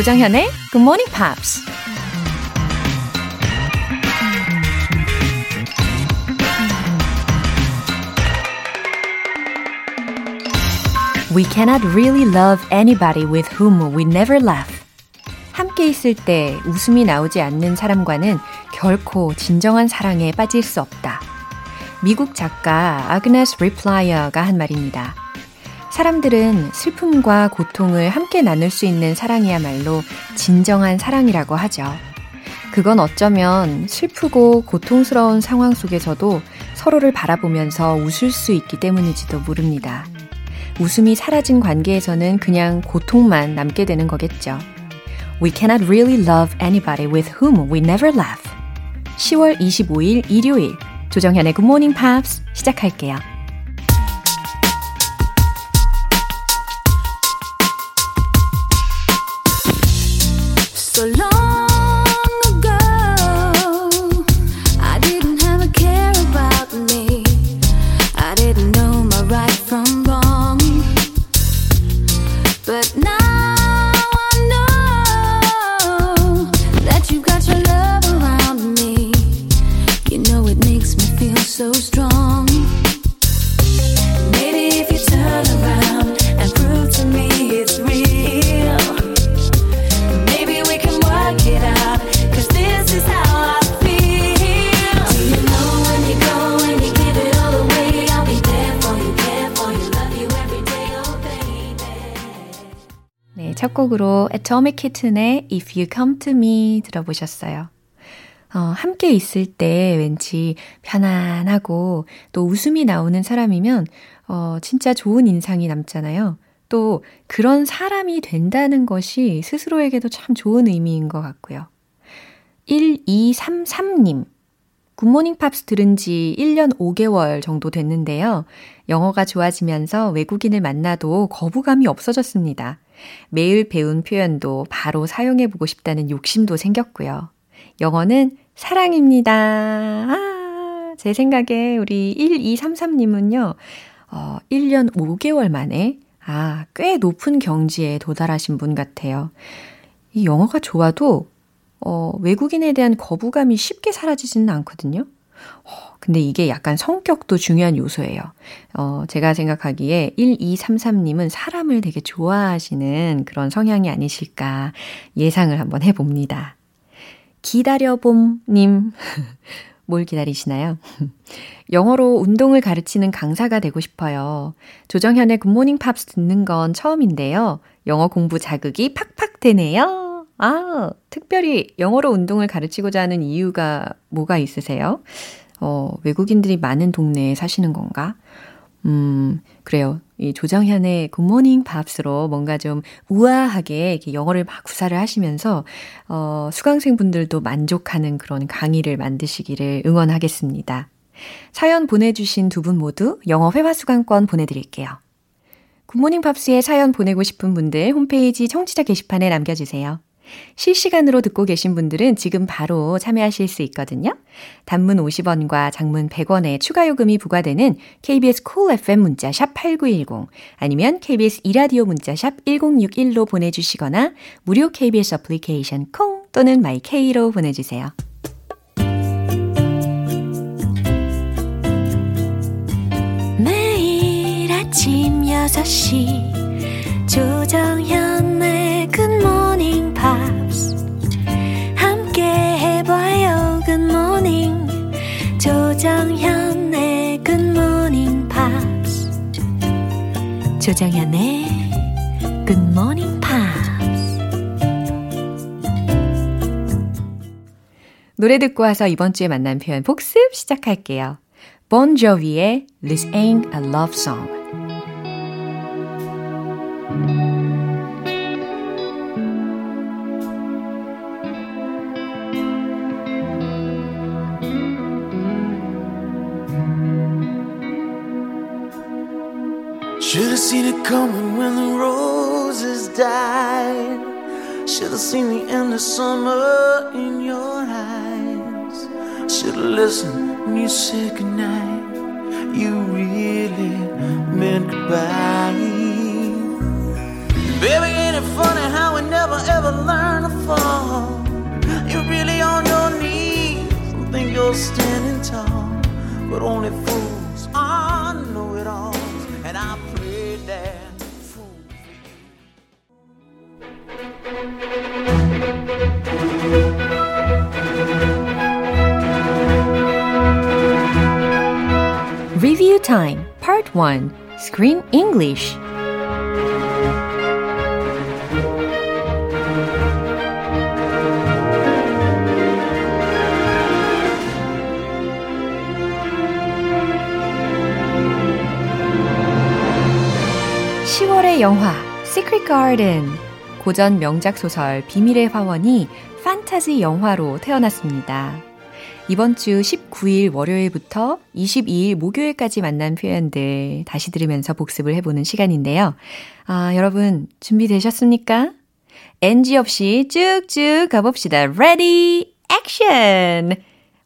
조정현의 Good Morning Pops. We cannot really love anybody with whom we never laugh. 함께 있을 때 웃음이 나오지 않는 사람과는 결코 진정한 사랑에 빠질 수 없다. 미국 작가 아그네스 리플라이어가 한 말입니다. 사람들은 슬픔과 고통을 함께 나눌 수 있는 사랑이야말로 진정한 사랑이라고 하죠. 그건 어쩌면 슬프고 고통스러운 상황 속에서도 서로를 바라보면서 웃을 수 있기 때문일지도 모릅니다. 웃음이 사라진 관계에서는 그냥 고통만 남게 되는 거겠죠. We cannot really love anybody with whom we never laugh. 10월 25일 일요일 조정현의 Good Morning Pops 시작할게요. 첫 곡으로 Atomic Kitten의 If You Come To Me 들어보셨어요. 어, 함께 있을 때 왠지 편안하고 또 웃음이 나오는 사람이면 어, 진짜 좋은 인상이 남잖아요. 또 그런 사람이 된다는 것이 스스로에게도 참 좋은 의미인 것 같고요. 1233님. 굿모닝 팝스 들은 지 1년 5개월 정도 됐는데요. 영어가 좋아지면서 외국인을 만나도 거부감이 없어졌습니다. 매일 배운 표현도 바로 사용해보고 싶다는 욕심도 생겼고요. 영어는 사랑입니다. 아, 제 생각에 우리 1233님은요, 어, 1년 5개월 만에, 아, 꽤 높은 경지에 도달하신 분 같아요. 이 영어가 좋아도, 어, 외국인에 대한 거부감이 쉽게 사라지지는 않거든요. 어, 근데 이게 약간 성격도 중요한 요소예요. 어, 제가 생각하기에 1233님은 사람을 되게 좋아하시는 그런 성향이 아니실까 예상을 한번 해봅니다. 기다려봄님. 뭘 기다리시나요? 영어로 운동을 가르치는 강사가 되고 싶어요. 조정현의 굿모닝 팝스 듣는 건 처음인데요. 영어 공부 자극이 팍팍 되네요. 아, 특별히 영어로 운동을 가르치고자 하는 이유가 뭐가 있으세요? 어, 외국인들이 많은 동네에 사시는 건가? 음, 그래요. 이 조정현의 굿모닝 밥스로 뭔가 좀 우아하게 이렇게 영어를 막 구사를 하시면서, 어, 수강생분들도 만족하는 그런 강의를 만드시기를 응원하겠습니다. 사연 보내주신 두 분 모두 영어 회화 수강권 보내드릴게요. 굿모닝 팝스에 사연 보내고 싶은 분들 홈페이지 청취자 게시판에 남겨주세요. 실시간으로 듣고 계신 분들은 지금 바로 참여하실 수 있거든요. 단문 50원과 장문 100원의 추가 요금이 부과되는 KBS 콜 cool FM 문자 샵 8910 아니면 KBS 이라디오 문자 샵 1061로 보내 주시거나 무료 KBS 애플리케이션 콩 또는 마이케이로 보내 주세요. 매일 아침 6시 조정현 조정현의 굿모닝 팝스 노래 듣고 와서 이번 주에 만난 표현 복습 시작할게요. Bon Jovi의 This Ain't a Love Song coming when the roses died. Should have seen the end of summer in your eyes. Should have listened when you said goodnight. You really meant goodbye. Baby, ain't it funny how we never ever learn to fall, you're really on your knees and think you're standing tall. But only fools Time Part 1 Screen English 10월의 영화 Secret Garden 고전 명작 소설 비밀의 화원이 판타지 영화로 태어났습니다. 이번 주 19일 월요일부터 22일 목요일까지 만난 표현들 다시 들으면서 복습을 해보는 시간인데요. 아, 여러분 준비되셨습니까? NG 없이 쭉쭉 가봅시다. Ready, action!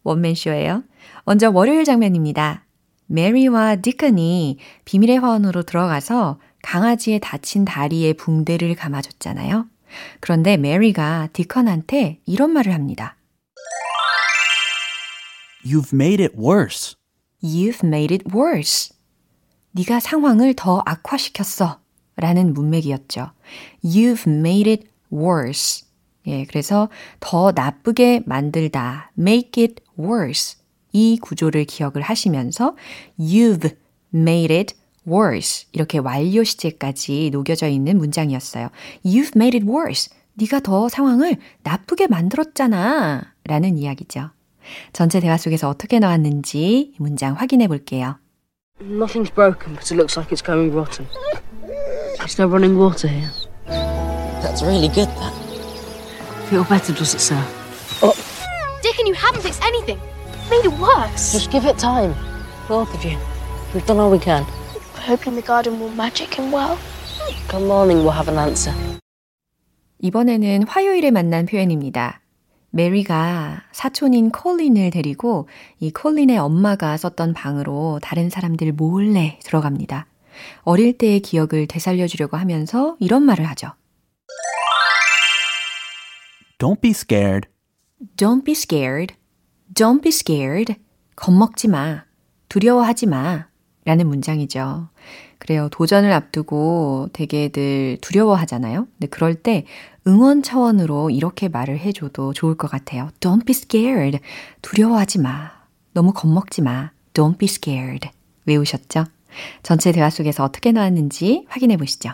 원맨쇼예요. 먼저 월요일 장면입니다. 메리와 디컨이 비밀의 화원으로 들어가서 강아지의 다친 다리에 붕대를 감아줬잖아요. 그런데 메리가 디컨한테 이런 말을 합니다. You've made it worse. You've made it worse. 네가 상황을 더 악화시켰어. 라는 문맥이었죠. You've made it worse. 예, 그래서 더 나쁘게 만들다. make it worse. 이 구조를 기억을 하시면서 you've made it worse. 이렇게 완료 시제까지 녹여져 있는 문장이었어요. You've made it worse. 네가 더 상황을 나쁘게 만들었잖아. 라는 이야기죠. 전체 대화 속에서 어떻게 나왔는지 문장 확인해 볼게요. Nothing's broken, but it looks like it's going rotten. There's no running water here. That's really good, that. Feel better, does it, sir? Dickon, you haven't fixed anything. Made it worse. Just give it time. Both of you. We've done all we can. We're hoping the garden will magic him well. Come morning, we'll have an answer. 이번에는 화요일에 만난 표현입니다. 메리가 사촌인 콜린을 데리고 이 콜린의 엄마가 썼던 방으로 다른 사람들 몰래 들어갑니다. 어릴 때의 기억을 되살려주려고 하면서 이런 말을 하죠. Don't be scared. Don't be scared. Don't be scared. 겁먹지 마. 두려워하지 마. 라는 문장이죠. 그래요. 도전을 앞두고 되게들 두려워하잖아요. 근데 그럴 때 응원 차원으로 이렇게 말을 해줘도 좋을 것 같아요. Don't be scared. 두려워하지 마. 너무 겁먹지 마. Don't be scared. 외우셨죠? 전체 대화 속에서 어떻게 나왔는지 확인해 보시죠.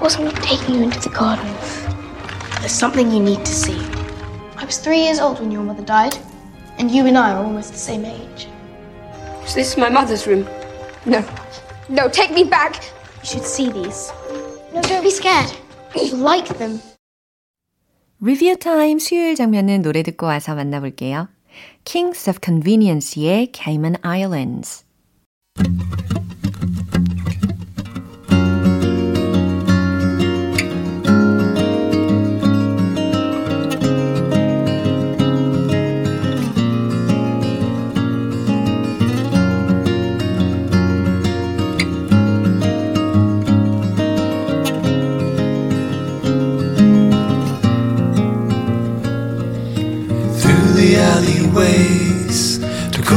Wasn't me taking you into the garden. There's something you need to see. I was three years old when your mother died, and you and I are almost the same age. So this is my mother's room. No. No, take me back. You should see these. No, don't be scared. You like them. 리뷰 타임 수요일 장면은 노래 듣고 와서 만나볼게요. Kings of Convenience의 Cayman Islands.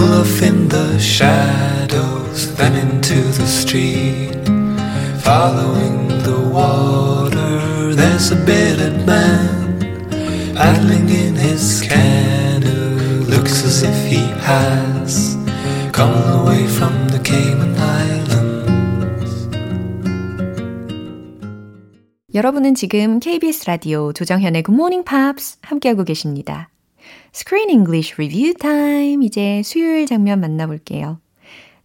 off in the shadows, then into the street. Following the water, there's a bearded man paddling in his canoe. Looks as if he has come all the way from the Cayman Islands. 여러분은 지금 KBS 라디오 조정현의 Good Morning Pops 함께하고 계십니다. Screen English Review Time. 이제 수요일 장면 만나볼게요.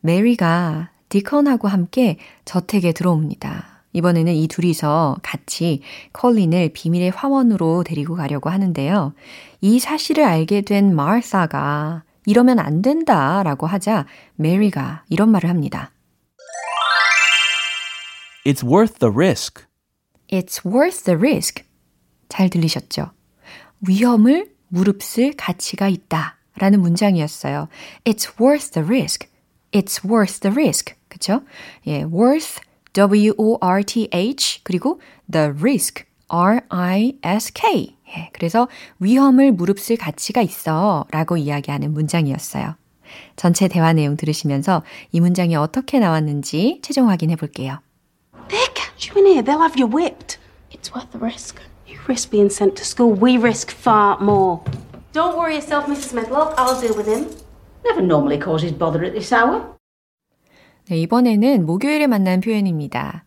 메리가 디컨하고 함께 저택에 들어옵니다. 이번에는 이 둘이서 같이 컬린을 비밀의 화원으로 데리고 가려고 하는데요. 이 사실을 알게 된 마르사가 이러면 안 된다 라고 하자 메리가 이런 말을 합니다. It's worth the risk. It's worth the risk. 잘 들리셨죠? 위험을 무릅쓸 가치가 있다. 라는 문장이었어요. It's worth the risk. It's worth the risk. 그쵸? 예, worth, W-O-R-T-H, 그리고 the risk, R-I-S-K. 예, 그래서 위험을 무릅쓸 가치가 있어 라고 이야기하는 문장이었어요. 전체 대화 내용 들으시면서 이 문장이 어떻게 나왔는지 최종 확인해 볼게요. Catch you here. They'll have you whipped. It's worth the risk. Risk being sent to school. We risk far more. Don't worry yourself, Mrs. Medlock. I'll deal with him. Never normally causes bother at this hour. 네, 이번에는 목요일에 만난 표현입니다.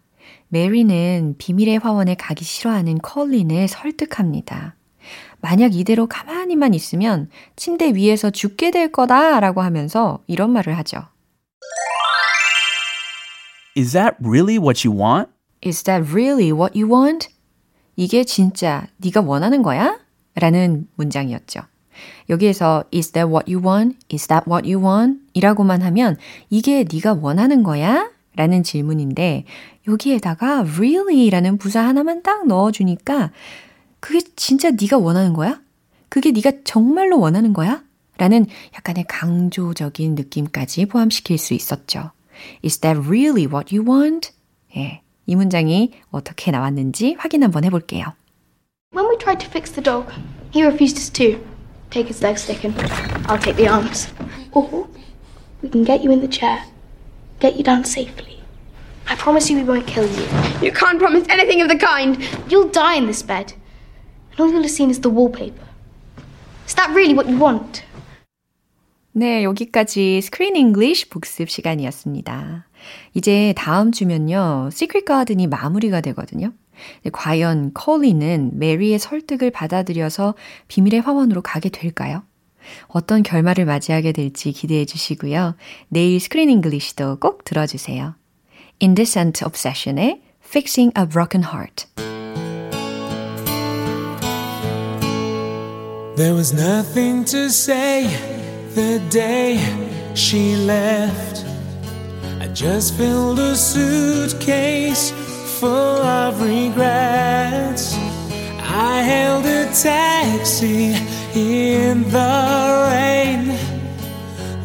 메리는 비밀의 화원에 가기 싫어하는 컬린을 설득합니다. 만약 이대로 가만히만 있으면 침대 위에서 죽게 될 거다 라고 하면서 이런 말을 하죠. Is that really what you want? Is that really what you want? 이게 진짜 네가 원하는 거야? 라는 문장이었죠. 여기에서 is that what you want? Is that what you want? 이라고만 하면 이게 네가 원하는 거야? 라는 질문인데 여기에다가 really라는 부사 하나만 딱 넣어 주니까 그게 진짜 네가 원하는 거야? 그게 네가 정말로 원하는 거야? 라는 약간의 강조적인 느낌까지 포함시킬 수 있었죠. Is that really what you want? 예, 이 문장이 어떻게 나왔는지 확인 한번 해볼게요. When we tried to fix the dog, he refused us too. Take his leg stick and I'll take the arms. Or we can get you in the chair, get you down safely. I promise you we won't kill you. You can't promise anything of the kind. You'll die in this bed. And all you'll have seen is the wallpaper. Is that really what you want? 네, 여기까지 스크린 잉글리쉬 복습 시간이었습니다. 이제 다음 주면요, Secret Garden이 마무리가 되거든요. 과연 콜린은 메리의 설득을 받아들여서 비밀의 화원으로 가게 될까요? 어떤 결말을 맞이하게 될지 기대해 주시고요. 내일 Screen English도 꼭 들어주세요. Indecent Obsession의 Fixing a Broken Heart. There was nothing to say the day she left. Just filled a suitcase full of regrets. I hailed a taxi in the rain,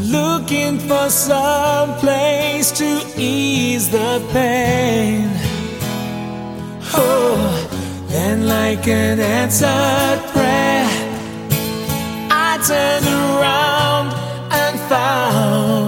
looking for some place to ease the pain. Oh, then, like an answered prayer. I turned around and found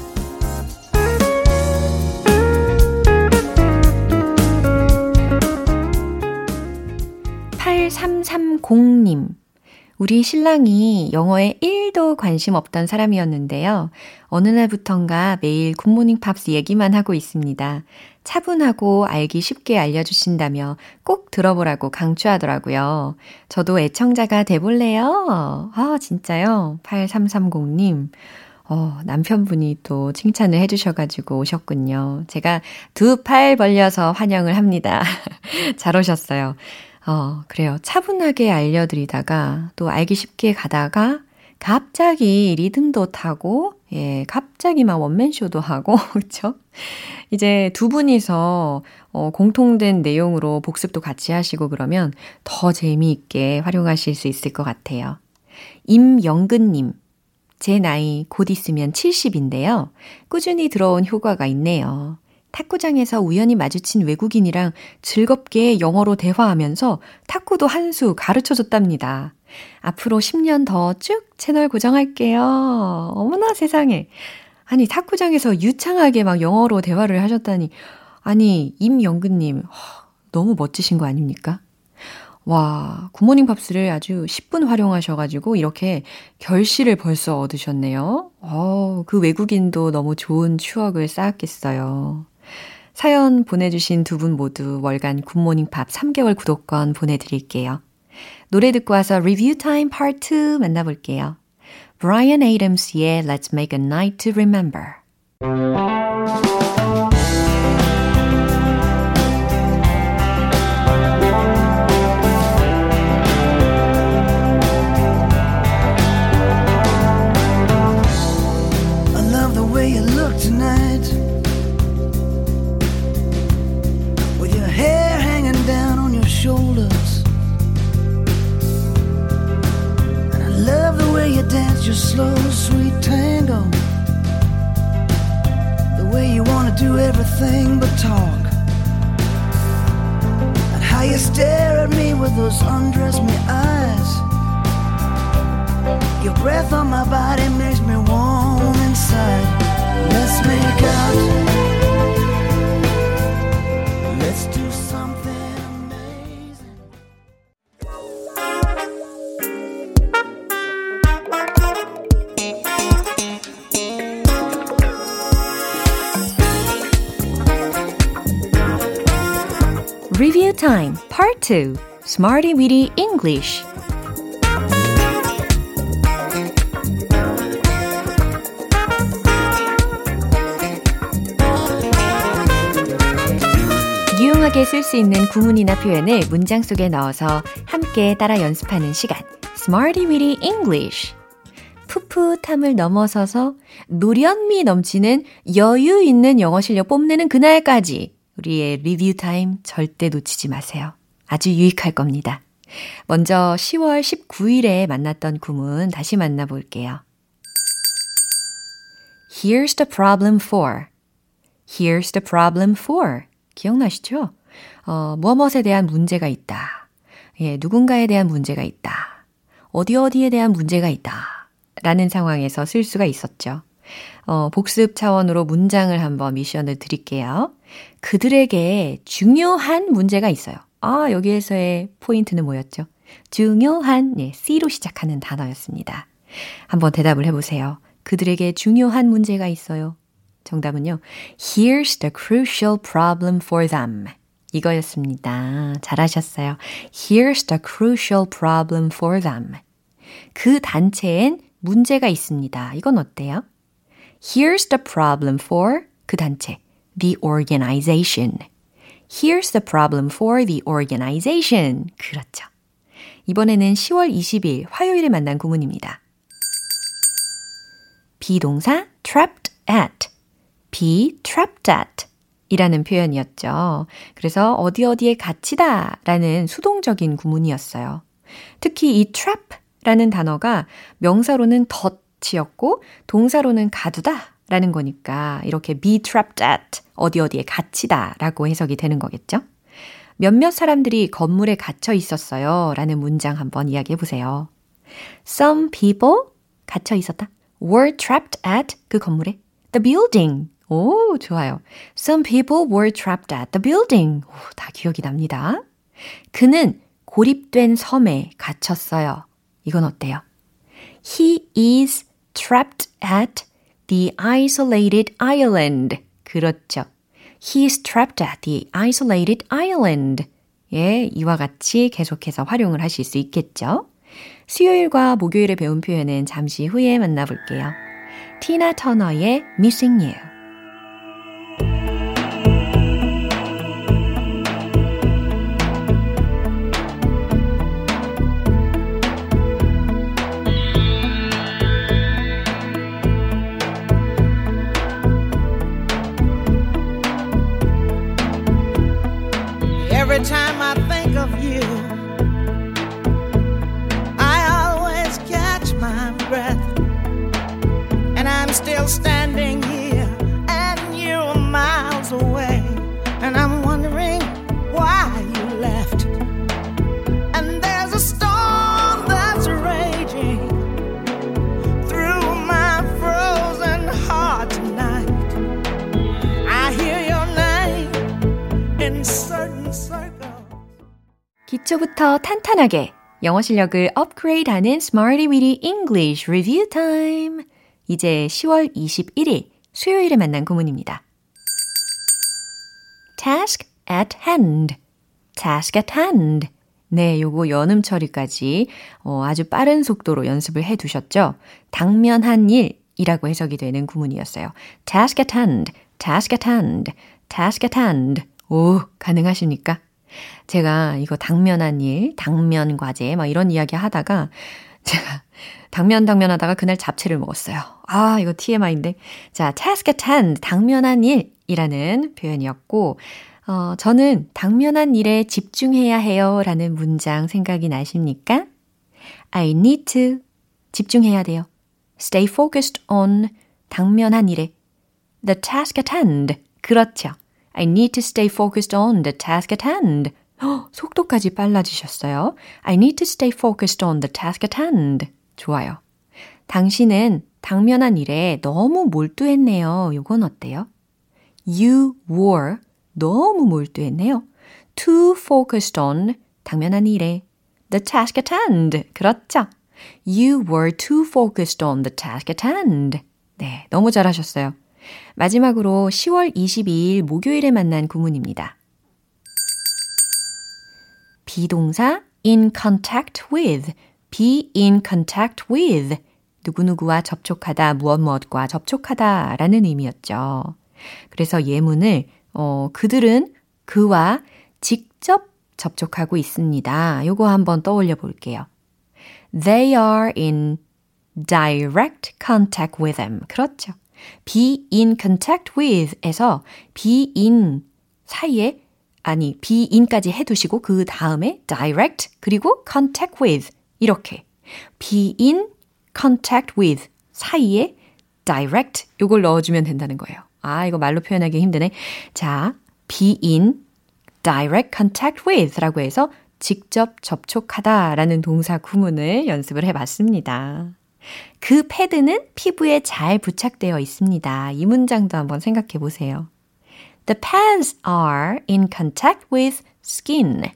8330님. 우리 신랑이 영어에 1도 관심 없던 사람이었는데요. 어느 날부턴가 매일 Good Morning Pops 얘기만 하고 있습니다. 차분하고 알기 쉽게 알려주신다며 꼭 들어보라고 강추하더라고요. 저도 애청자가 돼볼래요? 아, 진짜요? 8330님. 어, 남편분이 또 칭찬을 해주셔가지고 오셨군요. 제가 두 팔 벌려서 환영을 합니다. 잘 오셨어요. 어, 그래요. 차분하게 알려드리다가 또 알기 쉽게 가다가 갑자기 리듬도 타고, 예, 갑자기 막 원맨쇼도 하고, 그쵸? 이제 두 분이서 어, 공통된 내용으로 복습도 같이 하시고 그러면 더 재미있게 활용하실 수 있을 것 같아요. 임영근님. 제 나이 곧 있으면 70인데요. 꾸준히 들어온 효과가 있네요. 탁구장에서 우연히 마주친 외국인이랑 즐겁게 영어로 대화하면서 탁구도 한 수 가르쳐 줬답니다. 앞으로 10년 더 쭉 채널 고정할게요. 어머나 세상에. 아니, 탁구장에서 유창하게 막 영어로 대화를 하셨다니. 아니, 임영근님, 너무 멋지신 거 아닙니까? 와, Good Morning Pops를 아주 10분 활용하셔가지고 이렇게 결실을 벌써 얻으셨네요. 어, 그 외국인도 너무 좋은 추억을 쌓았겠어요. 사연 보내주신 두 분 모두 월간 Good Morning Pops 3개월 구독권 보내드릴게요. 노래 듣고 와서 리뷰 타임 파트 2 만나볼게요. Brian Adams의 Let's Make a Night to Remember. slow, sweet tango. The way you want to do everything but talk. And how you stare at me with those undress me eyes. Your breath on my body time Part 2 Smarty Weedy English. 유용하게 쓸 수 있는 구문이나 표현을 문장 속에 넣어서 함께 따라 연습하는 시간 Smarty Weedy English. 풋풋함을 넘어서서 노련미 넘치는 여유 있는 영어 실력 뽐내는 그날까지 우리의 리뷰 타임 절대 놓치지 마세요. 아주 유익할 겁니다. 먼저 10월 19일에 만났던 구문 다시 만나볼게요. Here's the problem for. Here's the problem for. 기억나시죠? 어, 무엇에 대한 문제가 있다. 예, 누군가에 대한 문제가 있다. 어디 어디에 대한 문제가 있다. 라는 상황에서 쓸 수가 있었죠. 어, 복습 차원으로 문장을 한번 미션을 드릴게요. 그들에게 중요한 문제가 있어요. 아, 여기에서의 포인트는 뭐였죠? 중요한, 예, C로 시작하는 단어였습니다. 한번 대답을 해보세요. 그들에게 중요한 문제가 있어요. 정답은요. Here's the crucial problem for them. 이거였습니다. 잘하셨어요. Here's the crucial problem for them. 그 단체엔 문제가 있습니다. 이건 어때요? Here's the problem for 그 단체, the organization. Here's the problem for the organization. 그렇죠. 이번에는 10월 20일 화요일에 만난 구문입니다. 비동사 trapped at, be trapped at 이라는 표현이었죠. 그래서 어디 어디에 갇히다 라는 수동적인 구문이었어요. 특히 이 trap 라는 단어가 명사로는 덫 이었고 동사로는 가두다 라는 거니까 이렇게 be trapped at 어디 어디에 갇히다 라고 해석이 되는 거겠죠? 몇몇 사람들이 건물에 갇혀 있었어요 라는 문장 한번 이야기해 보세요. Some people 갇혀 있었다. were trapped at 그 건물에 the building. 오, 좋아요. Some people were trapped at the building. 오, 다 기억이 납니다. 그는 고립된 섬에 갇혔어요. 이건 어때요? He is trapped at the isolated island. 그렇죠. He is trapped at the isolated island. 예, 이와 같이 계속해서 활용을 하실 수 있겠죠. 수요일과 목요일에 배운 표현은 잠시 후에 만나볼게요. 티나 터너의 Missing You. still standing here, and you're miles away. And I'm wondering why you left. And there's a storm that's raging through my frozen heart tonight. I hear your name in certain circles. 기초부터 탄탄하게 영어 실력을 업그레이드하는 Smarty Weedy English Review Time. 이제 10월 21일 수요일에 만난 구문입니다. task at hand. task at hand. 네, 요거 연음 처리까지 어, 아주 빠른 속도로 연습을 해 두셨죠? 당면한 일이라고 해석이 되는 구문이었어요. task at hand, task at hand, task at hand. 오, 가능하십니까? 제가 이거 당면한 일, 당면 과제, 막 이런 이야기 하다가 제가 당면 당면 하다가 그날 잡채를 먹었어요. 아, 이거 TMI인데. 자, task at hand, 당면한 일이라는 표현이었고, 어, 저는 당면한 일에 집중해야 해요 라는 문장 생각이 나십니까? I need to 집중해야 돼요. Stay focused on 당면한 일에 The task at hand. 그렇죠. I need to stay focused on the task at hand. 허, 속도까지 빨라지셨어요. I need to stay focused on the task at hand. 좋아요. 당신은 당면한 일에 너무 몰두했네요. 요건 어때요? You were 너무 몰두했네요. Too focused on 당면한 일에 the task at hand. 그렇죠. You were too focused on the task at hand. 네, 너무 잘하셨어요. 마지막으로 10월 22일 목요일에 만난 구문입니다. 비동사 in contact with, be in contact with. 누구누구와 접촉하다, 무엇 무엇과 접촉하다 라는 의미였죠. 그래서 예문을, 어, 그들은 그와 직접 접촉하고 있습니다. 요거 한번 떠올려 볼게요. They are in direct contact with them. 그렇죠. be in contact with 에서 be in 사이에 아니 be in까지 해 두시고 그 다음에 direct 그리고 contact with 이렇게 be in contact with 사이에 direct 요걸 넣어주면 된다는 거예요. 아 이거 말로 표현하기 힘드네. 자 be in direct contact with 라고 해서 직접 접촉하다 라는 동사 구문을 연습을 해봤습니다. 그 패드는 피부에 잘 부착되어 있습니다. 이 문장도 한번 생각해 보세요. The pads are in contact with skin.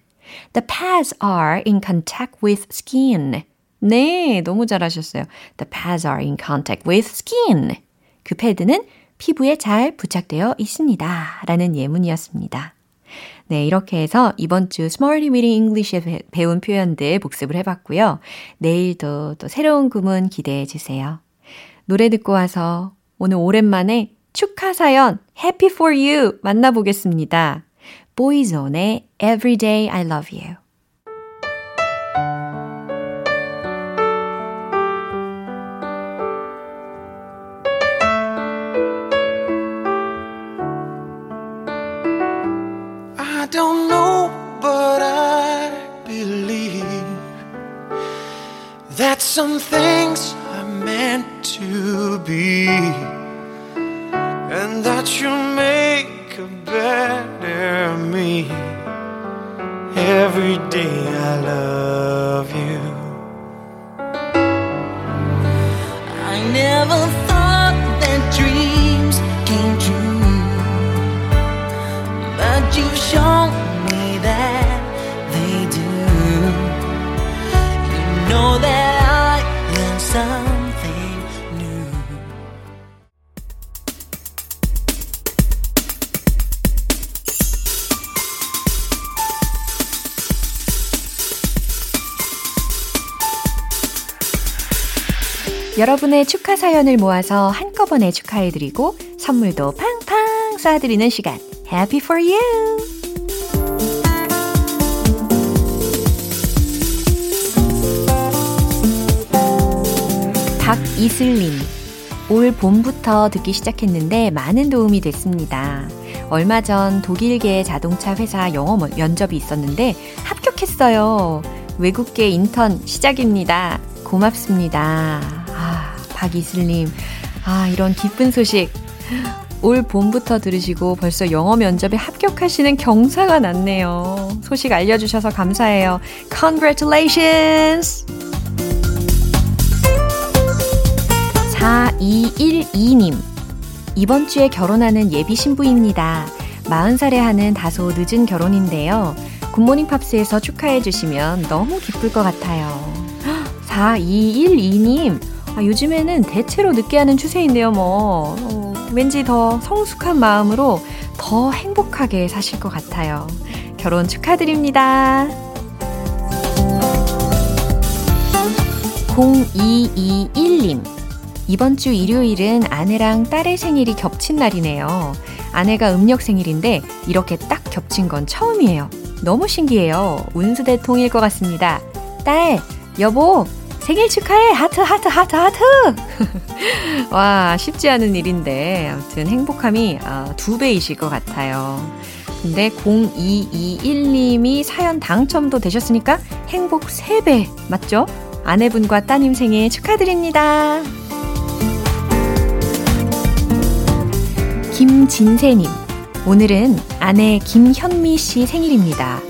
The pads are in contact with skin. 네, 너무 잘하셨어요. The pads are in contact with skin. 그 패드는 피부에 잘 부착되어 있습니다. 라는 예문이었습니다. 네, 이렇게 해서 이번 주 Smarty Weedy English에 배운 표현들 복습을 해봤고요. 내일도 또 새로운 구문 기대해 주세요. 노래 듣고 와서 오늘 오랜만에 축하 사연 Happy for You 만나보겠습니다. 보이존의 Everyday I Love You. I don't know, but I believe that some things are meant to be, and that you make a better me. Every day I love 여러분의 축하 사연을 모아서 한꺼번에 축하해드리고 선물도 팡팡 쏴드리는 시간. Happy for you! 박이슬님. 올 봄부터 듣기 시작했는데 많은 도움이 됐습니다. 얼마 전 독일계 자동차 회사 영어 면접이 있었는데 합격했어요. 외국계 인턴 시작입니다. 고맙습니다. 아, 박이슬님. 아, 이런 기쁜 소식. 올 봄부터 들으시고 벌써 영어 면접에 합격하시는 경사가 났네요. 소식 알려주셔서 감사해요. Congratulations! 4212님. 이번 주에 결혼하는 예비 신부입니다. 40살에 하는 다소 늦은 결혼인데요. 굿모닝 팝스에서 축하해 주시면 너무 기쁠 것 같아요. 4212님. 아, 요즘에는 대체로 늦게 하는 추세인데요, 뭐. 어, 왠지 더 성숙한 마음으로 더 행복하게 사실 것 같아요. 결혼 축하드립니다. 0221님. 이번 주 일요일은 아내랑 딸의 생일이 겹친 날이네요. 아내가 음력 생일인데 이렇게 딱 겹친 건 처음이에요. 너무 신기해요. 운수대통일 것 같습니다. 딸, 여보, 생일 축하해! 하트, 하트, 하트, 하트! 와, 쉽지 않은 일인데, 아무튼 행복함이 아, 두 배이실 것 같아요. 근데 0221님이 사연 당첨도 되셨으니까 행복 3배, 맞죠? 아내분과 따님 생일 축하드립니다. 김진세님. 오늘은 아내 김현미 씨 생일입니다.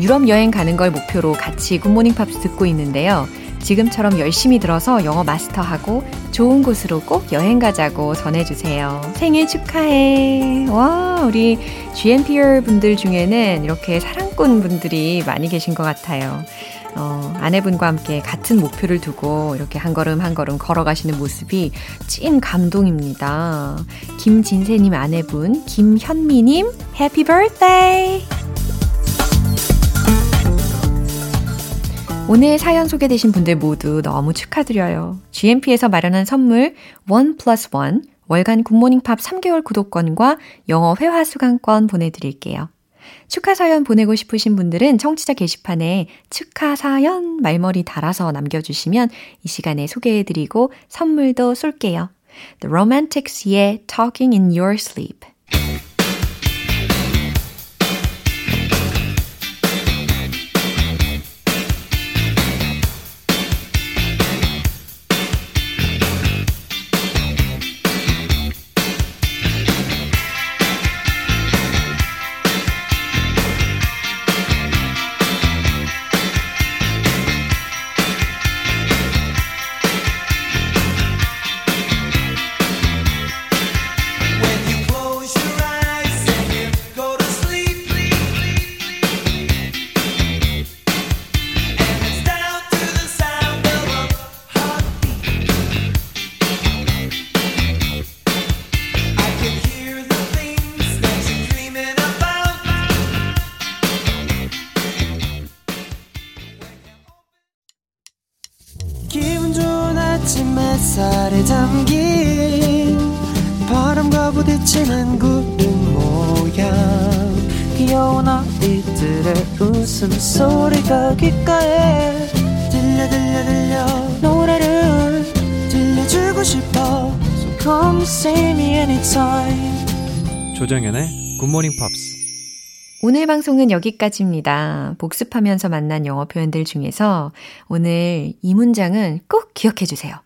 유럽 여행 가는 걸 목표로 같이 Good Morning Pops 듣고 있는데요. 지금처럼 열심히 들어서 영어 마스터하고 좋은 곳으로 꼭 여행 가자고 전해주세요. 생일 축하해. 와, 우리 GMPer 분들 중에는 이렇게 사랑꾼 분들이 많이 계신 것 같아요. 어, 아내분과 함께 같은 목표를 두고 이렇게 한 걸음 한 걸음 걸어가시는 모습이 찐 감동입니다. 김진세님 아내분, 김현미님, 해피 birthday! 오늘 사연 소개되신 분들 모두 너무 축하드려요. GMP에서 마련한 선물 원 플러스 원 월간 굿모닝 팝 3개월 구독권과 영어 회화 수강권 보내드릴게요. 축하 사연 보내고 싶으신 분들은 청취자 게시판에 축하 사연 말머리 달아서 남겨주시면 이 시간에 소개해드리고 선물도 쏠게요. The Romantics의 Talking in Your Sleep. 소리가 귓가에 들려 들려 들려 노래를 들려주고 싶어 So come see me anytime 조정연의 굿모닝 팝스 오늘 방송은 여기까지입니다. 복습하면서 만난 영어 표현들 중에서 오늘 이 문장은 꼭 기억해 주세요.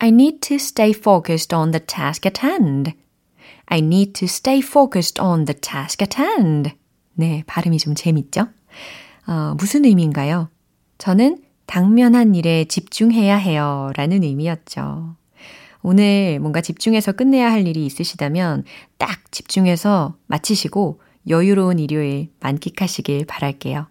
I need to stay focused on the task at hand. I need to stay focused on the task at hand. 네, 발음이 좀 재밌죠? 어, 무슨 의미인가요? 저는 당면한 일에 집중해야 해요. 라는 의미였죠. 오늘 뭔가 집중해서 끝내야 할 일이 있으시다면 딱 집중해서 마치시고 여유로운 일요일 만끽하시길 바랄게요.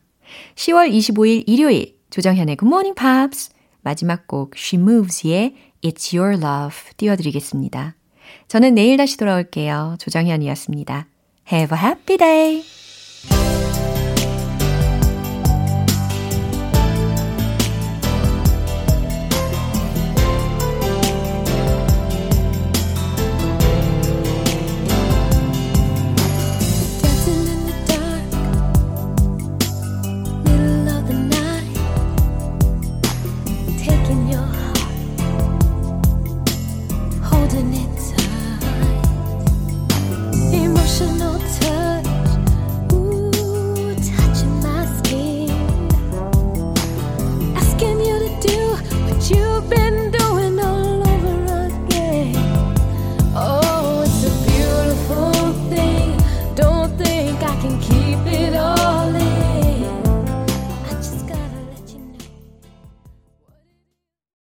10월 25일 일요일 조정현의 Good Morning Pops 마지막 곡 She Moves의 It's Your Love 띄워드리겠습니다. 저는 내일 다시 돌아올게요. 조정현이었습니다. Have a happy day! Bye.